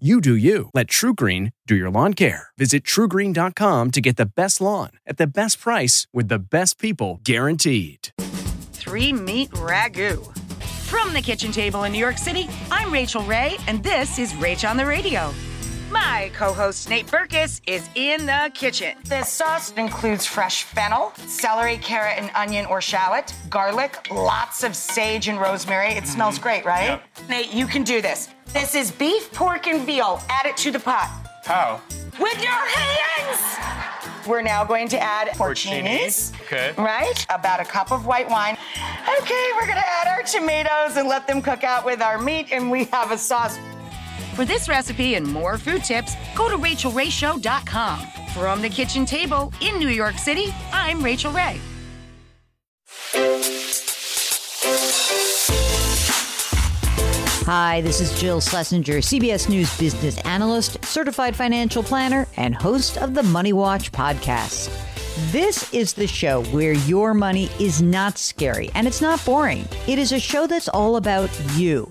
You do you. Let TruGreen do your lawn care. Visit trugreen.com to get the best lawn at the best price with the best people guaranteed. Three meat ragu. From the kitchen table in New York City, I'm Rachael Ray, and this is Rach on the Radio. My co host Nate Berkus is in the kitchen. This sauce includes fresh fennel, celery, carrot, and onion or shallot, garlic, lots of sage and rosemary. It mm-hmm. smells great, right? Nate, you can do this. This is beef, pork, and veal. Add it to the pot. How? With your hands! We're now going to add porcinis. Porcini, okay. Right? About a cup of white wine. Okay, we're gonna add our tomatoes and let them cook out with our meat, and we have a sauce. For this recipe and more food tips, go to rachaelrayshow.com. From the kitchen table in New York City, I'm Rachael Ray. Hi, this is Jill Schlesinger, CBS News business analyst, certified financial planner, and host of the Money Watch podcast. This is the show where your money is not scary and it's not boring. It is a show that's all about you.